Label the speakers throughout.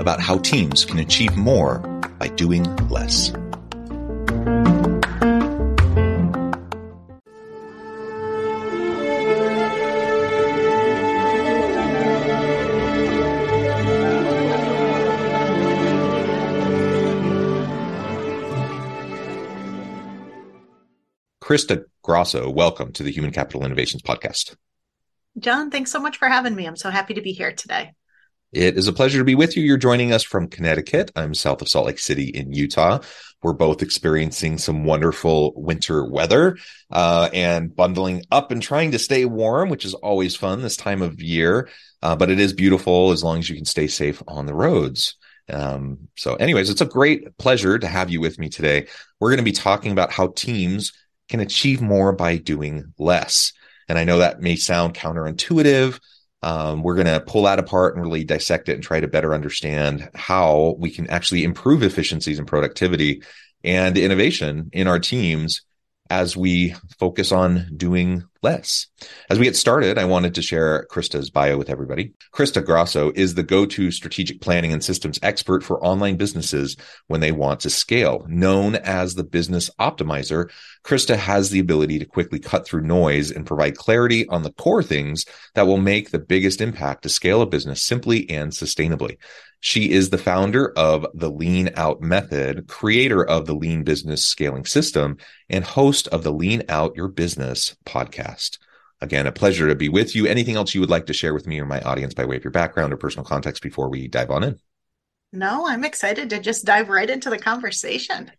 Speaker 1: about how teams can achieve more by doing less. Crista Grasso, welcome to the Human Capital Innovations Podcast.
Speaker 2: John, thanks so much for having me. I'm so happy to be here today.
Speaker 1: It is a pleasure to be with you. You're joining us from Connecticut. I'm south of Salt Lake City in Utah. We're both experiencing some wonderful winter weather uh, and bundling up and trying to stay warm, which is always fun this time of year. Uh, but it is beautiful as long as you can stay safe on the roads. Um, so, anyways, it's a great pleasure to have you with me today. We're going to be talking about how teams can achieve more by doing less. And I know that may sound counterintuitive. Um, we're going to pull that apart and really dissect it and try to better understand how we can actually improve efficiencies and productivity and innovation in our teams as we focus on doing less. As we get started, I wanted to share Crista's bio with everybody. Crista Grasso is the go-to strategic planning and systems expert for online businesses when they want to scale. Known as the business optimizer, Crista has the ability to quickly cut through noise and provide clarity on the core things that will make the biggest impact to scale a business simply and sustainably. She is the founder of the Lean Out Method, creator of the Lean Business Scaling System, and host of the Lean Out Your Business podcast. Again, a pleasure to be with you. Anything else you would like to share with me or my audience by way of your background or personal context before we dive on in?
Speaker 2: No, I'm excited to just dive right into the conversation.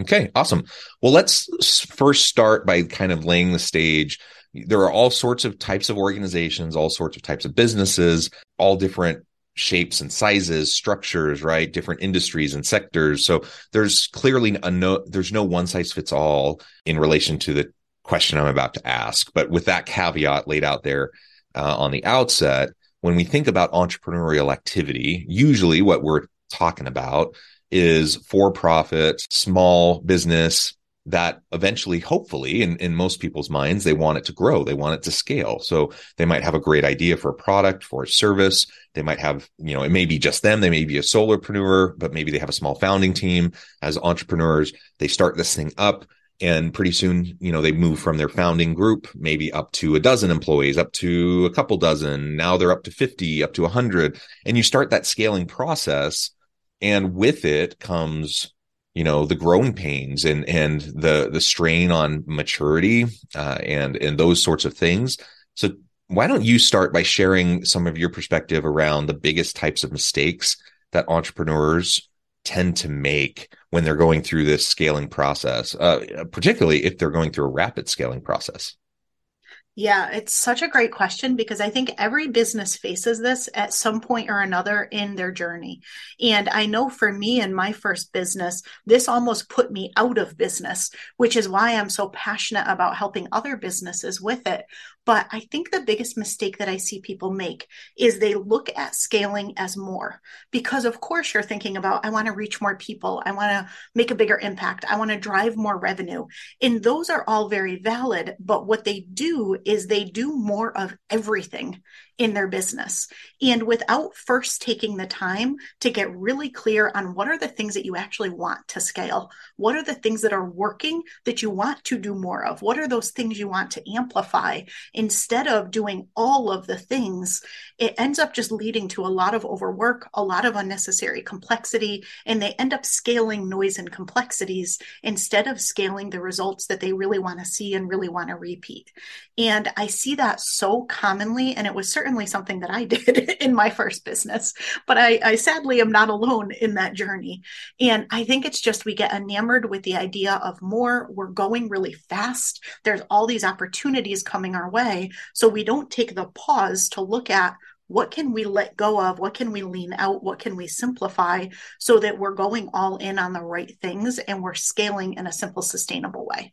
Speaker 1: Okay, awesome. Well, let's first start by kind of laying the stage. There are all sorts of types of organizations, all sorts of types of businesses, all different shapes and sizes, structures, right? Different industries and sectors. So there's clearly a no, there's no one size fits all in relation to the question I'm about to ask. But with that caveat laid out there uh, on the outset, when we think about entrepreneurial activity, usually what we're talking about is for profit, small business, that eventually, hopefully, in, in most people's minds, they want it to grow. They want it to scale. So they might have a great idea for a product, for a service. They might have, you know, it may be just them. They may be a solopreneur, but maybe they have a small founding team as entrepreneurs. They start this thing up and pretty soon, you know, they move from their founding group, maybe up to a dozen employees, up to a couple dozen. Now they're up to 50, up to 100. And you start that scaling process. And with it comes you know the growing pains and and the the strain on maturity uh, and and those sorts of things. So why don't you start by sharing some of your perspective around the biggest types of mistakes that entrepreneurs tend to make when they're going through this scaling process uh, particularly if they're going through a rapid scaling process
Speaker 2: yeah, it's such a great question because I think every business faces this at some point or another in their journey. And I know for me in my first business, this almost put me out of business, which is why I'm so passionate about helping other businesses with it. But I think the biggest mistake that I see people make is they look at scaling as more. Because, of course, you're thinking about, I want to reach more people. I want to make a bigger impact. I want to drive more revenue. And those are all very valid. But what they do is they do more of everything in their business. And without first taking the time to get really clear on what are the things that you actually want to scale, what are the things that are working that you want to do more of, what are those things you want to amplify, instead of doing all of the things, it ends up just leading to a lot of overwork, a lot of unnecessary complexity, and they end up scaling noise and complexities instead of scaling the results that they really want to see and really want to repeat. And I see that so commonly, and it was certainly certainly something that I did in my first business, but I, I sadly am not alone in that journey. And I think it's just we get enamored with the idea of more. We're going really fast. There's all these opportunities coming our way. So we don't take the pause to look at what can we let go of what can we lean out what can we simplify so that we're going all in on the right things and we're scaling in a simple sustainable way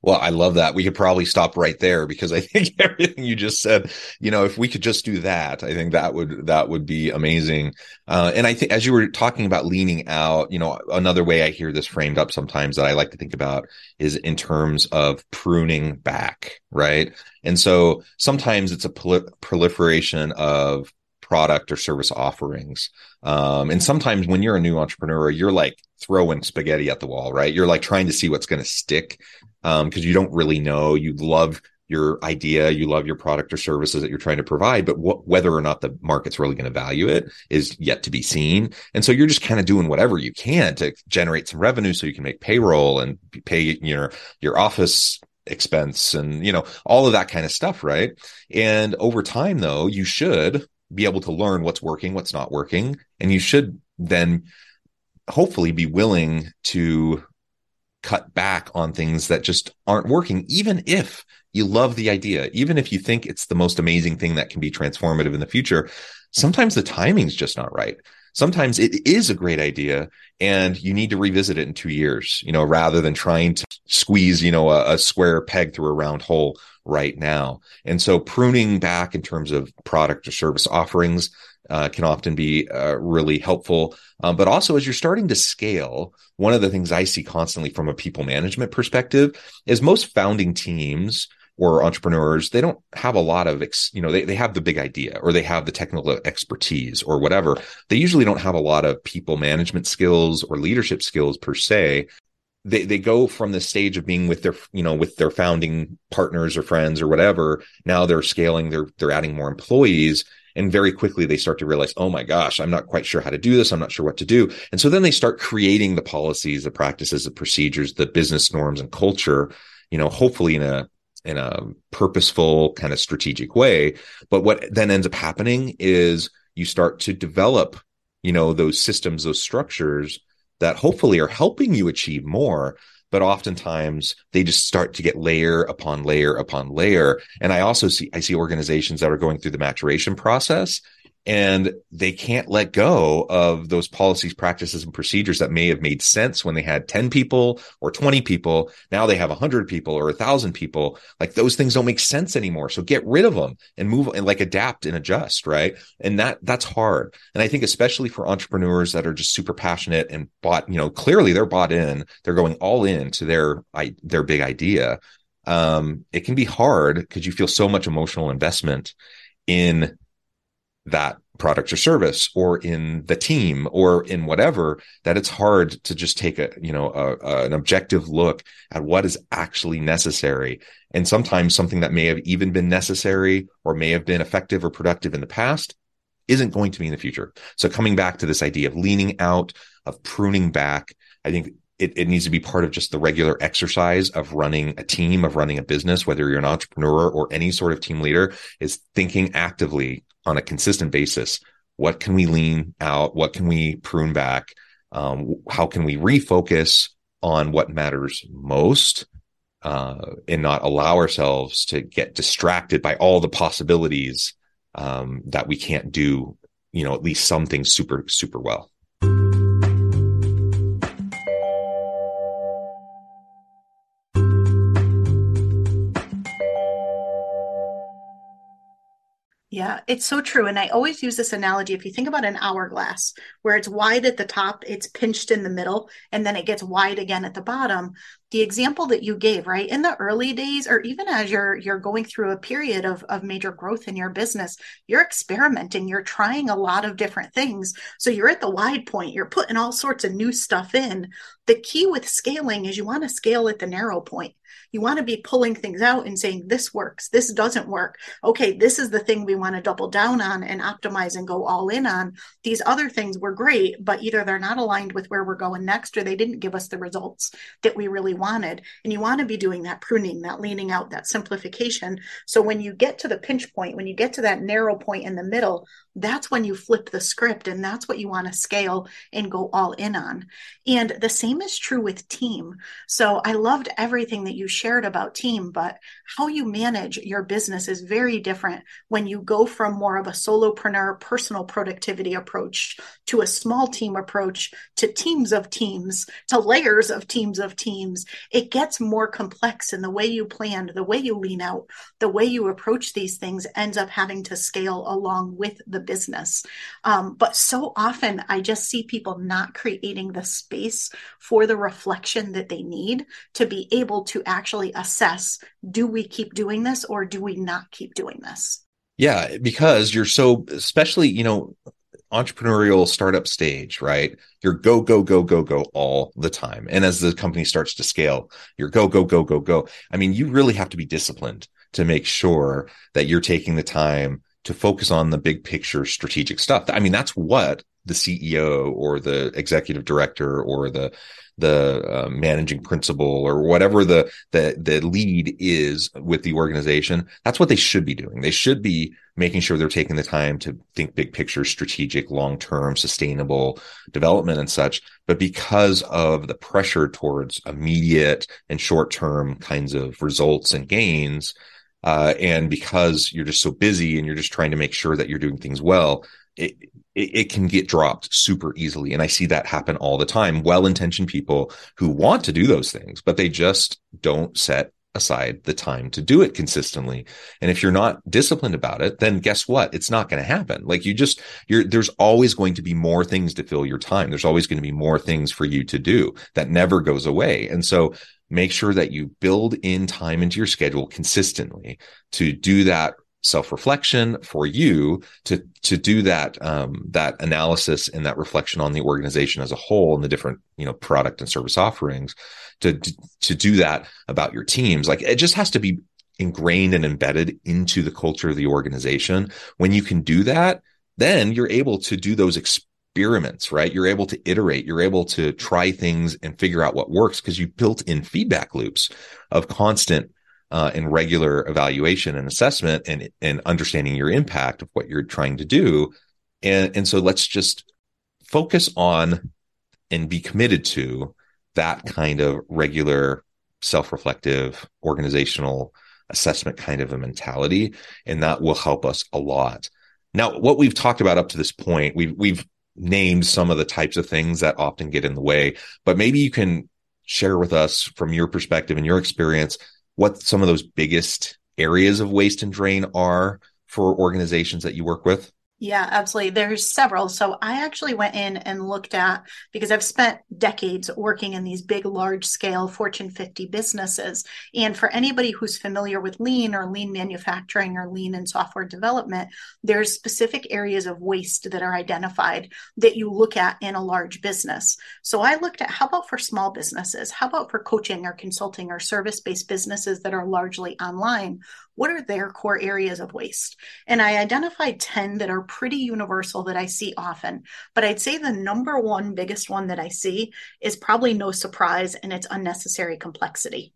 Speaker 1: well, I love that. We could probably stop right there because I think everything you just said, you know, if we could just do that, I think that would that would be amazing. Uh, and I think as you were talking about leaning out, you know, another way I hear this framed up sometimes that I like to think about is in terms of pruning back, right? And so sometimes it's a proliferation of product or service offerings. Um, and sometimes when you're a new entrepreneur, you're like throwing spaghetti at the wall, right? You're like trying to see what's going to stick because um, you don't really know. You love your idea, you love your product or services that you're trying to provide, but wh- whether or not the market's really going to value it is yet to be seen. And so you're just kind of doing whatever you can to generate some revenue so you can make payroll and pay your your office expense and you know all of that kind of stuff, right? And over time though, you should be able to learn what's working, what's not working, and you should then hopefully be willing to cut back on things that just aren't working, even if you love the idea, even if you think it's the most amazing thing that can be transformative in the future. Sometimes the timing's just not right. Sometimes it is a great idea and you need to revisit it in two years, you know, rather than trying to squeeze, you know, a, a square peg through a round hole right now. And so pruning back in terms of product or service offerings uh, can often be uh, really helpful. Um, but also, as you're starting to scale, one of the things I see constantly from a people management perspective is most founding teams or entrepreneurs, they don't have a lot of, ex, you know, they, they have the big idea or they have the technical expertise or whatever. They usually don't have a lot of people management skills or leadership skills per se they they go from the stage of being with their you know with their founding partners or friends or whatever now they're scaling they're they're adding more employees and very quickly they start to realize oh my gosh i'm not quite sure how to do this. I'm not sure what to do. And so then they start creating the policies the practices the procedures the business norms and culture you know hopefully in a in a purposeful kind of strategic way. But what then ends up happening is you start to develop you know those systems those structures that hopefully are helping you achieve more but oftentimes they just start to get layer upon layer upon layer. And i also see i see organizations that are going through the maturation process and they can't let go of those policies, practices, and procedures that may have made sense when they had 10 people or 20 people. Now they have 100 people or 1,000 people. Like those things don't make sense anymore. So get rid of them and move and like adapt and adjust, right? And that that's hard. And I think especially for entrepreneurs that are just super passionate and bought, you know, clearly they're bought in, they're going all in to their their big idea. Um, it can be hard because you feel so much emotional investment in that product or service or in the team or in whatever that it's hard to just take a you know a, a, an objective look at what is actually necessary. And sometimes something that may have even been necessary or may have been effective or productive in the past isn't going to be in the future. So coming back to this idea of leaning out of pruning back i think it, it needs to be part of just the regular exercise of running a team of running a business whether you're an entrepreneur or any sort of team leader is thinking actively on a consistent basis. What can we lean out? What can we prune back? Um, how can we refocus on what matters most uh, and not allow ourselves to get distracted by all the possibilities um, that we can't do you know at least something super super well
Speaker 2: Yeah, it's so true. And I always use this analogy. If you think about an hourglass where it's wide at the top, it's pinched in the middle, and then it gets wide again at the bottom. the example that you gave right in the early days or even as you're you're going through a period of, of major growth in your business you're experimenting you're trying a lot of different things so you're at the wide point you're putting all sorts of new stuff in the key with scaling is you want to scale at the narrow point you want to be pulling things out and saying, this works, this doesn't work. Okay, this is the thing we want to double down on and optimize and go all in on. These other things were great, but either they're not aligned with where we're going next or they didn't give us the results that we really wanted. And you want to be doing that pruning, that leaning out, that simplification. So when you get to the pinch point, when you get to that narrow point in the middle, that's when you flip the script and that's what you want to scale and go all in on. And the same is true with team. So I loved everything that you shared about team, but how you manage your business is very different when you go from more of a solopreneur personal productivity approach to a small team approach to teams of teams to layers of teams of teams. It gets more complex in the way you plan, the way you lean out, the way you approach these things ends up having to scale along with the business. Um, but so often I just see people not creating the space for the reflection that they need to be able to actually assess do we keep doing this or do we not keep doing this?
Speaker 1: Yeah, because you're so, especially, you know, entrepreneurial startup stage, right? You're go, go, go, go, go all the time. And as the company starts to scale, you're go, go, go, go, go. I mean, you really have to be disciplined to make sure that you're taking the time to focus on the big picture strategic stuff. I mean, that's what the CEO or the executive director or the the uh, managing principal or whatever the the the lead is with the organization that's what they should be doing they should be making sure they're taking the time to think big picture strategic long term sustainable development and such but because of the pressure towards immediate and short term kinds of results and gains uh, and because you're just so busy and you're just trying to make sure that you're doing things well, it, it, it can get dropped super easily. And I see that happen all the time. Well intentioned people who want to do those things, but they just don't set aside the time to do it consistently. And if you're not disciplined about it, then guess what? It's not going to happen. Like you just, you're, there's always going to be more things to fill your time. There's always going to be more things for you to do that never goes away. And so make sure that you build in time into your schedule consistently to do that self-reflection for you to to do that um, that analysis and that reflection on the organization as a whole and the different you know product and service offerings to to do that about your teams. Like it just has to be ingrained and embedded into the culture of the organization. When you can do that then you're able to do those experiments, right? You're able to iterate, you're able to try things and figure out what works because you built in feedback loops of constant uh, and regular evaluation and assessment and, and understanding your impact of what you're trying to do. And, and so let's just focus on and be committed to that kind of regular self-reflective organizational assessment kind of a mentality and that will help us a lot now what we've talked about up to this point we've we've named some of the types of things that often get in the way, but maybe you can share with us from your perspective and your experience what some of those biggest areas of waste and drain are for organizations that you work with.
Speaker 2: Yeah, absolutely. There's several. So I actually went in and looked at because I've spent decades working in these big, large scale Fortune 50 businesses. And for anybody who's familiar with lean or lean manufacturing or lean and software development, there's specific areas of waste that are identified that you look at in a large business. So I looked at how about for small businesses? How about for coaching or consulting or service based businesses that are largely online? What are their core areas of waste? And I identified 10 that are pretty universal that I see often. But I'd say the number one biggest one that I see is probably no surprise, and it's unnecessary complexity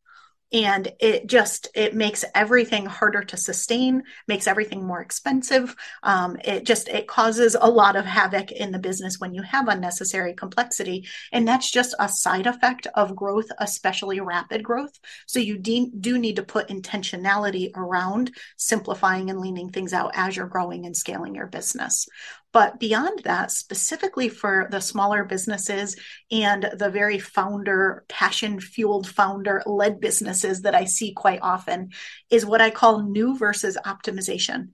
Speaker 2: and it just it makes everything harder to sustain makes everything more expensive. Um, it just it causes a lot of havoc in the business when you have unnecessary complexity. And that's just a side effect of growth especially rapid growth. So you de- do need to put intentionality around simplifying and leaning things out as you're growing and scaling your business but beyond that, specifically for the smaller businesses and the very founder, passion fueled founder led businesses that I see quite often, is what I call new versus optimization.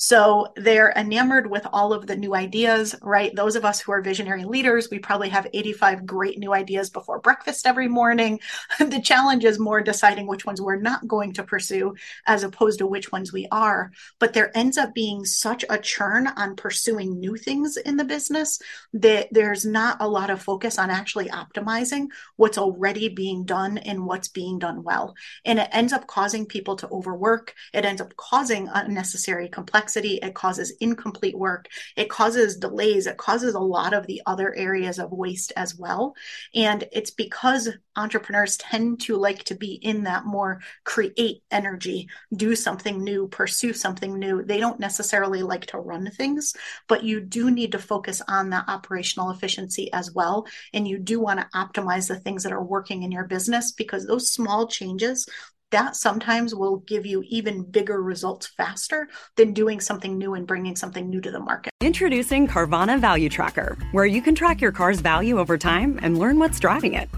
Speaker 2: So they're enamored with all of the new ideas, right? Those of us who are visionary leaders, we probably have 85 great new ideas before breakfast every morning. the challenge is more deciding which ones we're not going to pursue as opposed to which ones we are. But there ends up being such a churn on pursuing new things in the business that there's not a lot of focus on actually optimizing what's already being done and what's being done well. And it ends up causing people to overwork. It ends up causing unnecessary complexity. It causes incomplete work. It causes delays. It causes a lot of the other areas of waste as well. And it's because entrepreneurs tend to like to be in that more create energy, do something new, pursue something new. They don't necessarily like to run things, but you do need to focus on that operational efficiency as well. And you do want to optimize the things that are working in your business because those small changes that sometimes will give you even bigger results faster than doing something new and bringing something new to the market.
Speaker 3: Introducing Carvana Value Tracker, where you can track your car's value over time and learn what's driving it.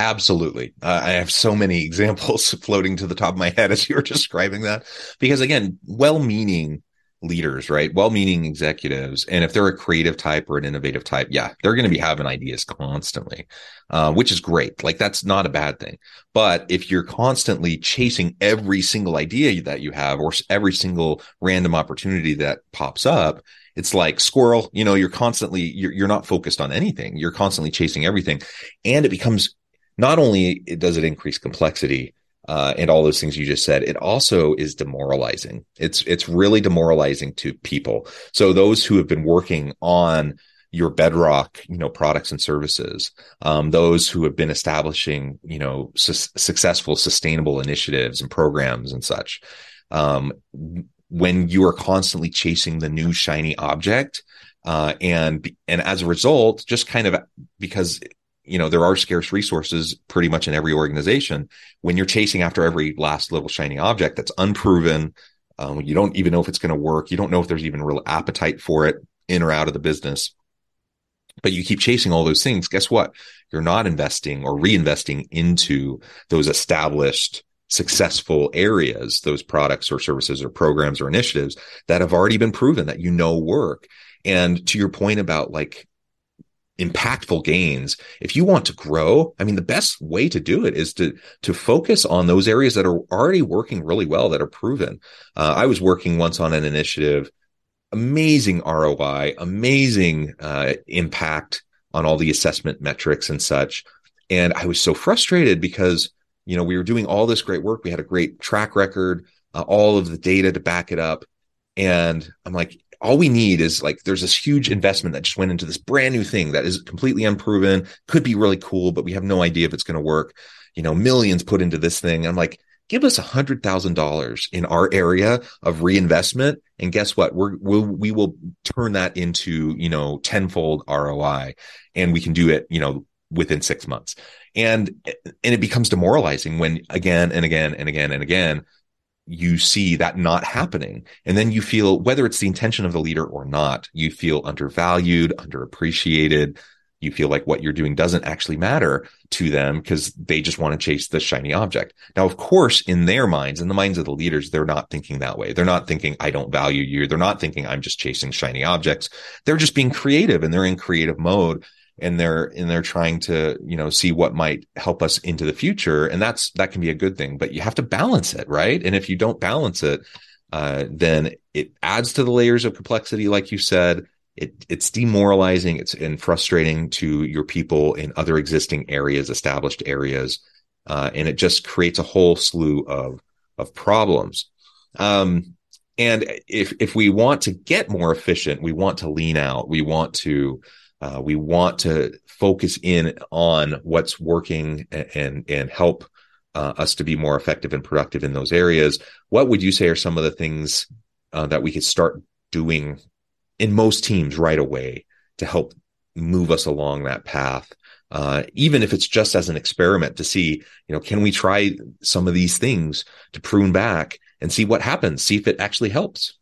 Speaker 1: Absolutely. Uh, I have so many examples floating to the top of my head as you were describing that. Because again, well meaning leaders, right? Well meaning executives. And if they're a creative type or an innovative type, yeah, they're going to be having ideas constantly, uh, which is great. Like that's not a bad thing. But if you're constantly chasing every single idea that you have or every single random opportunity that pops up, it's like squirrel, you know, you're constantly, you're, you're not focused on anything. You're constantly chasing everything. And it becomes not only does it increase complexity uh, and all those things you just said, it also is demoralizing. It's it's really demoralizing to people. So those who have been working on your bedrock, you know, products and services, um, those who have been establishing, you know, su- successful, sustainable initiatives and programs and such. Um, when you are constantly chasing the new shiny object, uh, and and as a result, just kind of because you know there are scarce resources pretty much in every organization. When you're chasing after every last little shiny object that's unproven um, you don't even know if it's going to work. You don't know if there's even real appetite for it in or out of the business. But you keep chasing all those things. Guess what? You're not investing or reinvesting into those established successful areas those products or services or programs or initiatives that have already been proven that you know work. And to your point about like impactful gains. If you want to grow i mean the best way to do it is to to focus on those areas that are already working really well that are proven. Uh, i was working once on an initiative amazing roi amazing uh, impact on all the assessment metrics and such. And i was so frustrated because you know we were doing all this great work. We had a great track record uh, all of the data to back it up. And i'm like all we need is like there's this huge investment that just went into this brand new thing that is completely unproven, could be really cool, but we have no idea if it's going to work. You know, millions put into this thing. I'm like, give us a hundred thousand dollars in our area of reinvestment, and guess what? We're we'll, we will turn that into you know tenfold ROI, and we can do it you know within six months. And and it becomes demoralizing when again and again and again and again you see that not happening. And then you feel, whether it's the intention of the leader or not, you feel undervalued, underappreciated. You feel like what you're doing doesn't actually matter to them because they just want to chase the shiny object. Now, of course, in their minds, in the minds of the leaders, they're not thinking that way. They're not thinking, I don't value you. They're not thinking, I'm just chasing shiny objects. They're just being creative and they're in creative mode and they're and they're trying to you know see what might help us into the future. And that's that can be a good thing but you have to balance it right? And if you don't balance it uh, then it adds to the layers of complexity like you said. It, it's demoralizing. It's and frustrating to your people in other existing areas established areas. Uh, and it just creates a whole slew of of problems. Um, and if if we want to get more efficient we want to lean out. We want to uh, we want to focus in on what's working and and help uh, us to be more effective and productive in those areas. What would you say are some of the things uh, that we could start doing in most teams right away to help move us along that path uh, even if it's just as an experiment to see, you know, can we try some of these things to prune back and see what happens, see if it actually helps.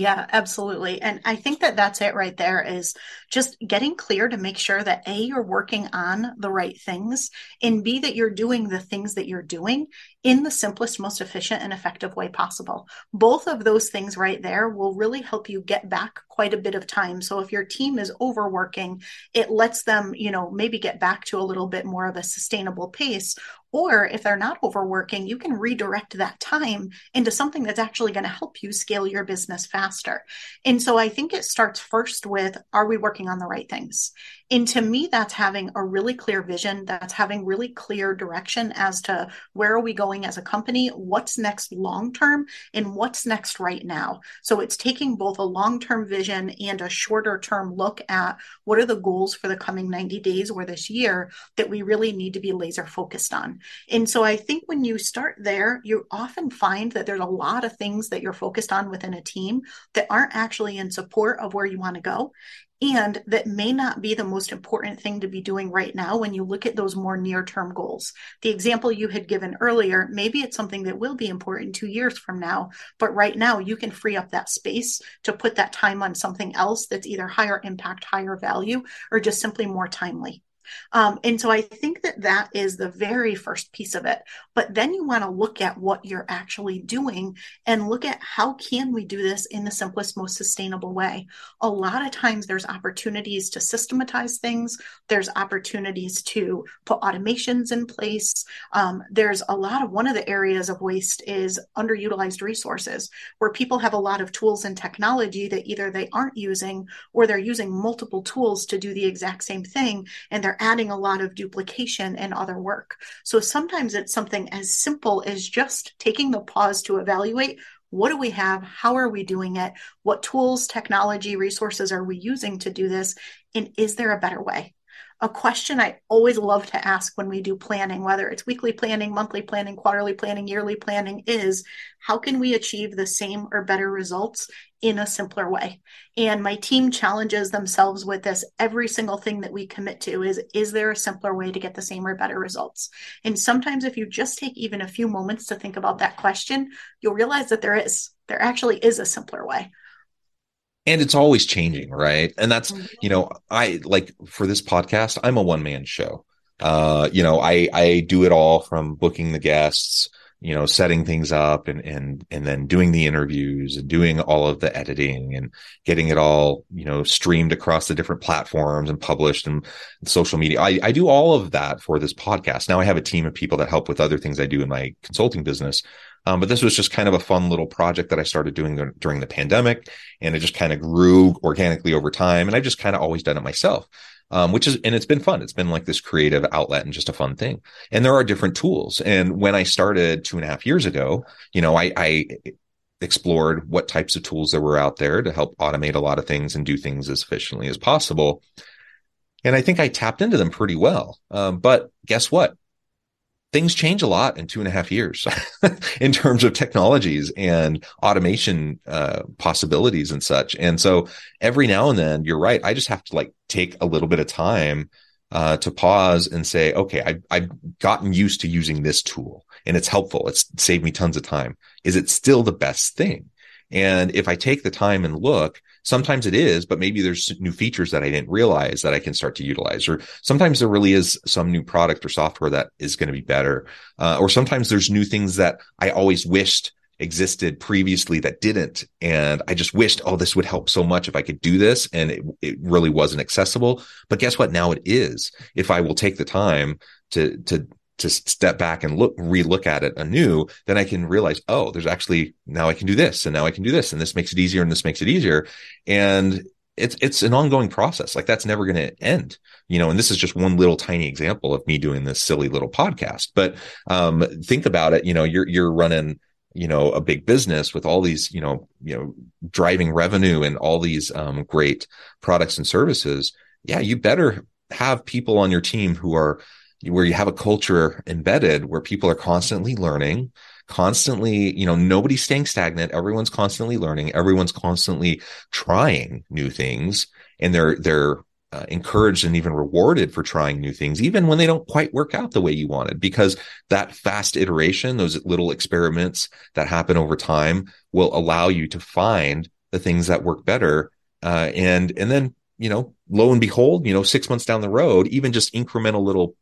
Speaker 2: Yeah, absolutely. And I think that that's it right there is just getting clear to make sure that A, you're working on the right things, and B, that you're doing the things that you're doing in the simplest, most efficient, and effective way possible. Both of those things right there will really help you get back quite a bit of time. So if your team is overworking, it lets them, you know, maybe get back to a little bit more of a sustainable pace or if they're not overworking, you can redirect that time into something that's actually going to help you scale your business faster. And so I think it starts first with are we working on the right things? And to me, that's having a really clear vision, that's having really clear direction as to where are we going as a company, what's next long term, and what's next right now. So it's taking both a long term vision and a shorter term look at what are the goals for the coming 90 days or this year that we really need to be laser focused on. And so I think when you start there, you often find that there's a lot of things that you're focused on within a team that aren't actually in support of where you want to go and that may not be the most important thing to be doing right now when you look at those more near term goals. The example you had given earlier, maybe it's something that will be important two years from now, but right now you can free up that space to put that time on something else that's either higher impact, higher value, or just simply more timely. Um, and so I think that that is the very first piece of it. But then you want to look at what you're actually doing and look at how can we do this in the simplest, most sustainable way. A lot of times there's opportunities to systematize things. There's opportunities to put automations in place. Um, there's a lot of one of the areas of waste is underutilized resources where people have a lot of tools and technology that either they aren't using or they're using multiple tools to do the exact same thing and they're adding a lot of duplication and other work. So sometimes it's something as simple as just taking the pause to evaluate what do we have? How are we doing it? What tools, technology, resources are we using to do this? And is there a better way? A question I always love to ask when we do planning, whether it's weekly planning, monthly planning, quarterly planning, yearly planning, is how can we achieve the same or better results in a simpler way? And my team challenges themselves with this every single thing that we commit to is is there a simpler way to get the same or better results? And sometimes if you just take even a few moments to think about that question, you'll realize that there is. There actually is a simpler way
Speaker 1: and it's always changing right? And that's mm-hmm. you know i like for this podcast i'm a one man show. Uh you know i i do it all from booking the guests you know setting things up and and and then doing the interviews and doing all of the editing and getting it all you know streamed across the different platforms and published and social media. I i do all of that for this podcast. Now i have a team of people that help with other things i do in my consulting business um, but this was just kind of a fun little project that I started doing during the pandemic, and it just kind of grew organically over time. And I've just kind of always done it myself, um, which is and it's been fun. It's been like this creative outlet and just a fun thing. And there are different tools. And when I started two and a half years ago, you know, I, I explored what types of tools there were out there to help automate a lot of things and do things as efficiently as possible. And I think I tapped into them pretty well. Um, but guess what? Things change a lot in two and a half years in terms of technologies and automation uh, possibilities and such. And so every now and then, you're right. I just have to like take a little bit of time uh, to pause and say, okay, I, I've gotten used to using this tool and it's helpful. It's saved me tons of time. Is it still the best thing? And if I take the time and look, sometimes it is, but maybe there's new features that I didn't realize that I can start to utilize. Or sometimes there really is some new product or software that is going to be better. Uh, or sometimes there's new things that I always wished existed previously that didn't. And I just wished, oh, this would help so much if I could do this. And it, it really wasn't accessible. But guess what? Now it is. If I will take the time to, to to step back and look relook at it anew then i can realize oh there's actually now i can do this and now i can do this and this makes it easier and this makes it easier. And it's it's an ongoing process. Like that's never going to end you know and this is just one little tiny example of me doing this silly little podcast. But um think about it you know you're you're running you know a big business with all these you know you know driving revenue and all these um, great products and services. Yeah you better have people on your team who are where you have a culture embedded where people are constantly learning, constantly, you know, nobody's staying stagnant. Everyone's constantly learning. Everyone's constantly trying new things and they're, they're, uh, encouraged and even rewarded for trying new things, even when they don't quite work out the way you wanted, because that fast iteration, those little experiments that happen over time will allow you to find the things that work better. Uh, and, and then, you know, lo and behold, you know, six months down the road, even just incremental little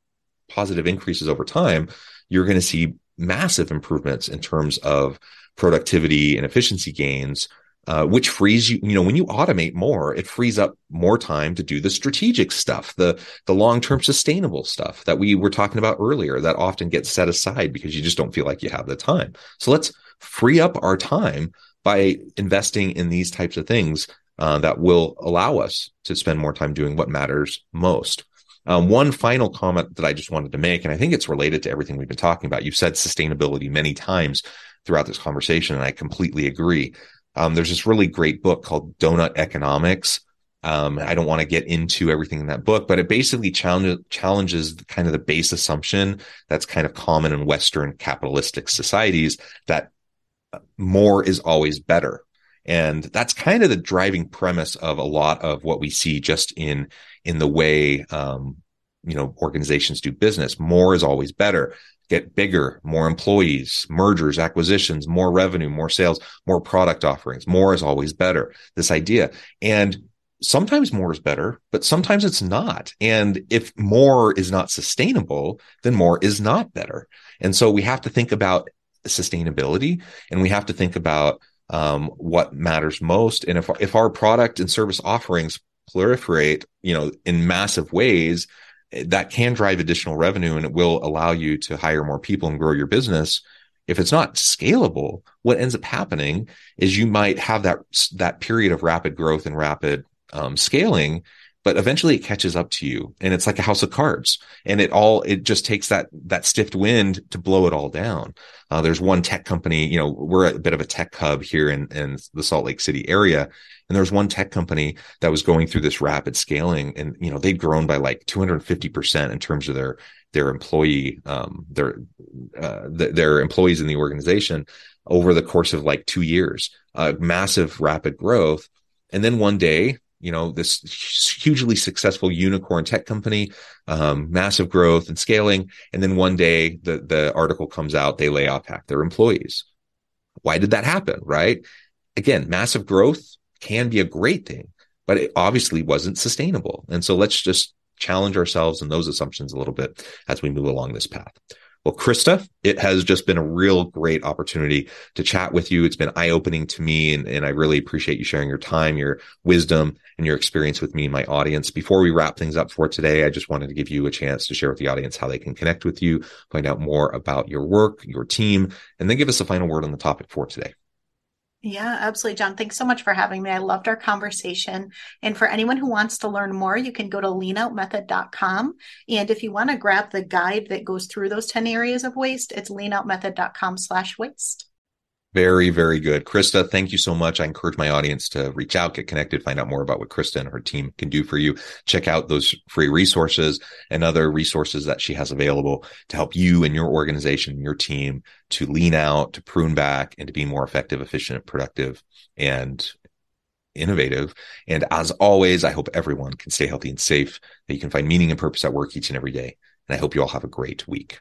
Speaker 1: positive increases over time, you're going to see massive improvements in terms of productivity and efficiency gains, uh, which frees you, you know, when you automate more, it frees up more time to do the strategic stuff, the, the long-term sustainable stuff that we were talking about earlier that often gets set aside because you just don't feel like you have the time. So let's free up our time by investing in these types of things uh, that will allow us to spend more time doing what matters most. Um, one final comment that I just wanted to make, and I think it's related to everything we've been talking about. You've said sustainability many times throughout this conversation, and I completely agree. Um, there's this really great book called Doughnut Economics. Um, I don't want to get into everything in that book, but it basically challenge, challenges kind of the base assumption that's kind of common in Western capitalistic societies that more is always better. And that's kind of the driving premise of a lot of what we see just in in the way um, you know organizations do business. More is always better. Get bigger, more employees, mergers, acquisitions, more revenue, more sales, more product offerings. More is always better. This idea. And sometimes more is better, but sometimes it's not. And if more is not sustainable, then more is not better. And so we have to think about sustainability and we have to think about um, what matters most. And if, if our product and service offerings proliferate, you know, in massive ways, that can drive additional revenue and it will allow you to hire more people and grow your business. If it's not scalable, what ends up happening is you might have that that period of rapid growth and rapid um, scaling, but eventually it catches up to you, and it's like a house of cards, and it all it just takes that that stiff wind to blow it all down. Uh, there's one tech company, you know, we're a bit of a tech hub here in in the Salt Lake City area, and there was one tech company that was going through this rapid scaling and, you know, they'd grown by like 250% in terms of their, their employee, um, their, uh, th- their employees in the organization over the course of like two years, uh, massive rapid growth. And then one day, you know, this hugely successful unicorn tech company, um, massive growth and scaling. And then one day the, the article comes out, they lay off half their employees. Why did that happen? Right. Again, massive growth, can be a great thing, but it obviously wasn't sustainable. And so let's just challenge ourselves and those assumptions a little bit as we move along this path. Well, Crista, it has just been a real great opportunity to chat with you. It's been eye opening to me, and, and I really appreciate you sharing your time, your wisdom, and your experience with me and my audience. Before we wrap things up for today, I just wanted to give you a chance to share with the audience how they can connect with you, find out more about your work, your team, and then give us a final word on the topic for today.
Speaker 2: Yeah, absolutely, John. Thanks so much for having me. I loved our conversation. And for anyone who wants to learn more, you can go to leanoutmethod.com. And if you want to grab the guide that goes through those 10 areas of waste, it's leanoutmethod.com slash waste.
Speaker 1: Very, very good. Crista, thank you so much. I encourage my audience to reach out, get connected, find out more about what Crista and her team can do for you. Check out those free resources and other resources that she has available to help you and your organization your team to lean out, to prune back, and to be more effective, efficient, productive, and innovative. And as always, I hope everyone can stay healthy and safe, that you can find meaning and purpose at work each and every day. And I hope you all have a great week.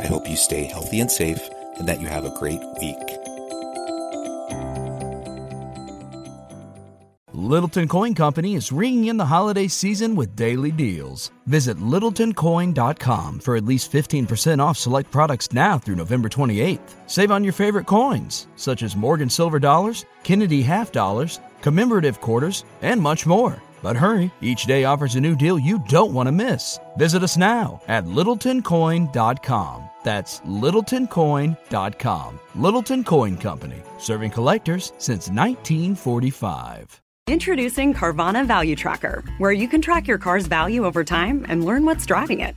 Speaker 1: I hope you stay healthy and safe and that you have a great week.
Speaker 4: Littleton Coin Company is ringing in the holiday season with daily deals. Visit littletoncoin.com for at least 15% off select products now through November 28th. Save on your favorite coins, such as Morgan Silver Dollars, Kennedy Half Dollars, commemorative quarters, and much more. But hurry, each day offers a new deal you don't want to miss. Visit us now at littletoncoin.com. That's littletoncoin.com. Littleton Coin Company, serving collectors since 1945.
Speaker 3: Introducing Carvana Value Tracker, where you can track your car's value over time and learn what's driving it.